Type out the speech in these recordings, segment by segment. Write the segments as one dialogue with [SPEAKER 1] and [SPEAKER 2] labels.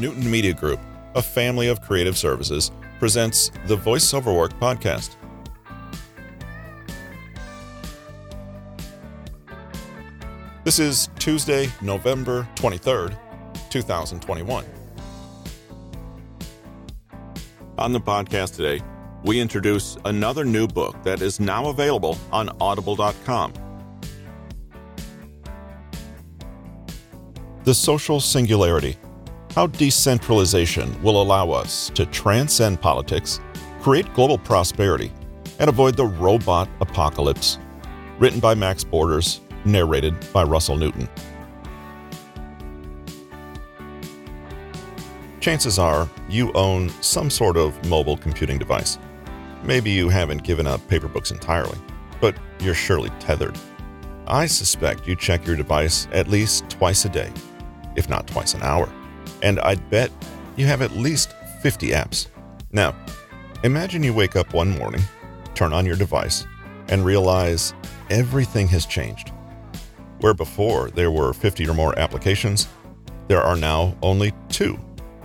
[SPEAKER 1] Newton Media Group, a family of creative services, presents the VoiceOver Work podcast. This is Tuesday, November 23rd, 2021. On the podcast today, we introduce another new book that is now available on audible.com. The Social Singularity How Decentralization Will Allow Us to Transcend Politics, Create Global Prosperity, and Avoid the Robot Apocalypse. Written by Max Borders, narrated by Russell Newton. Chances are you own some sort of mobile computing device. Maybe you haven't given up paper books entirely, but you're surely tethered. I suspect you check your device at least twice a day, if not twice an hour, and I'd bet you have at least 50 apps. Now, imagine you wake up one morning, turn on your device, and realize everything has changed. Where before there were 50 or more applications, there are now only two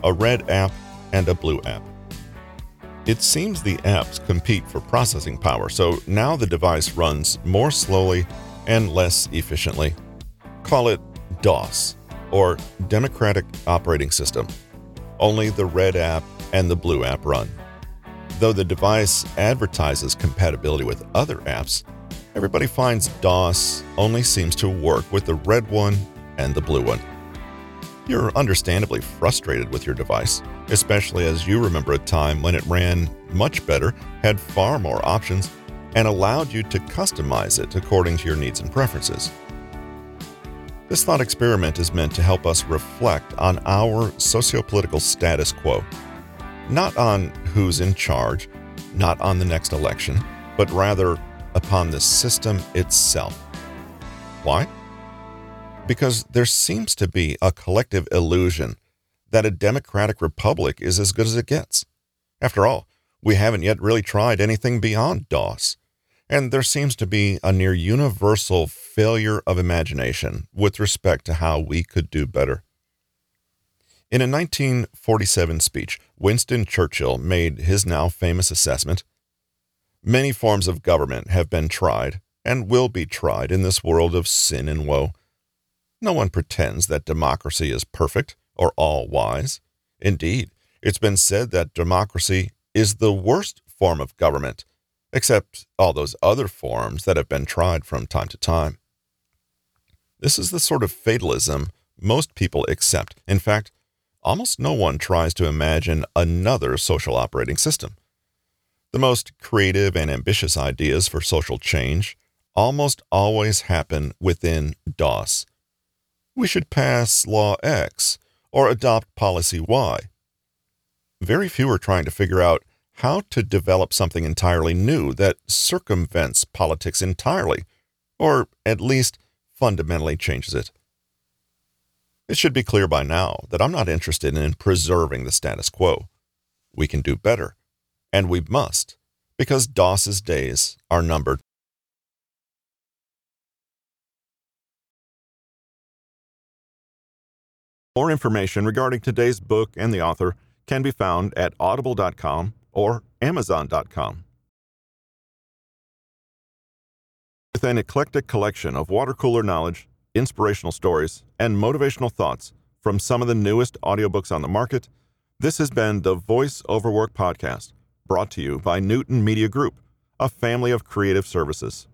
[SPEAKER 1] a red app and a blue app. It seems the apps compete for processing power, so now the device runs more slowly and less efficiently. Call it DOS, or Democratic Operating System. Only the red app and the blue app run. Though the device advertises compatibility with other apps, everybody finds DOS only seems to work with the red one and the blue one. You're understandably frustrated with your device, especially as you remember a time when it ran much better, had far more options, and allowed you to customize it according to your needs and preferences. This thought experiment is meant to help us reflect on our sociopolitical status quo, not on who's in charge, not on the next election, but rather upon the system itself. Why? because there seems to be a collective illusion that a democratic republic is as good as it gets. After all, we haven't yet really tried anything beyond DOS, and there seems to be a near universal failure of imagination with respect to how we could do better. In a 1947 speech, Winston Churchill made his now famous assessment Many forms of government have been tried and will be tried in this world of sin and woe. No one pretends that democracy is perfect or all wise. Indeed, it's been said that democracy is the worst form of government, except all those other forms that have been tried from time to time. This is the sort of fatalism most people accept. In fact, almost no one tries to imagine another social operating system. The most creative and ambitious ideas for social change almost always happen within DOS we should pass Law X or adopt Policy Y. Very few are trying to figure out how to develop something entirely new that circumvents politics entirely, or at least fundamentally changes it. It should be clear by now that I'm not interested in preserving the status quo. We can do better, and we must, because DOS's days are numbered. More information regarding today's book and the author can be found at audible.com or amazon.com. With an eclectic collection of water cooler knowledge, inspirational stories, and motivational thoughts from some of the newest audiobooks on the market, this has been the Voice Over Work podcast, brought to you by Newton Media Group, a family of creative services.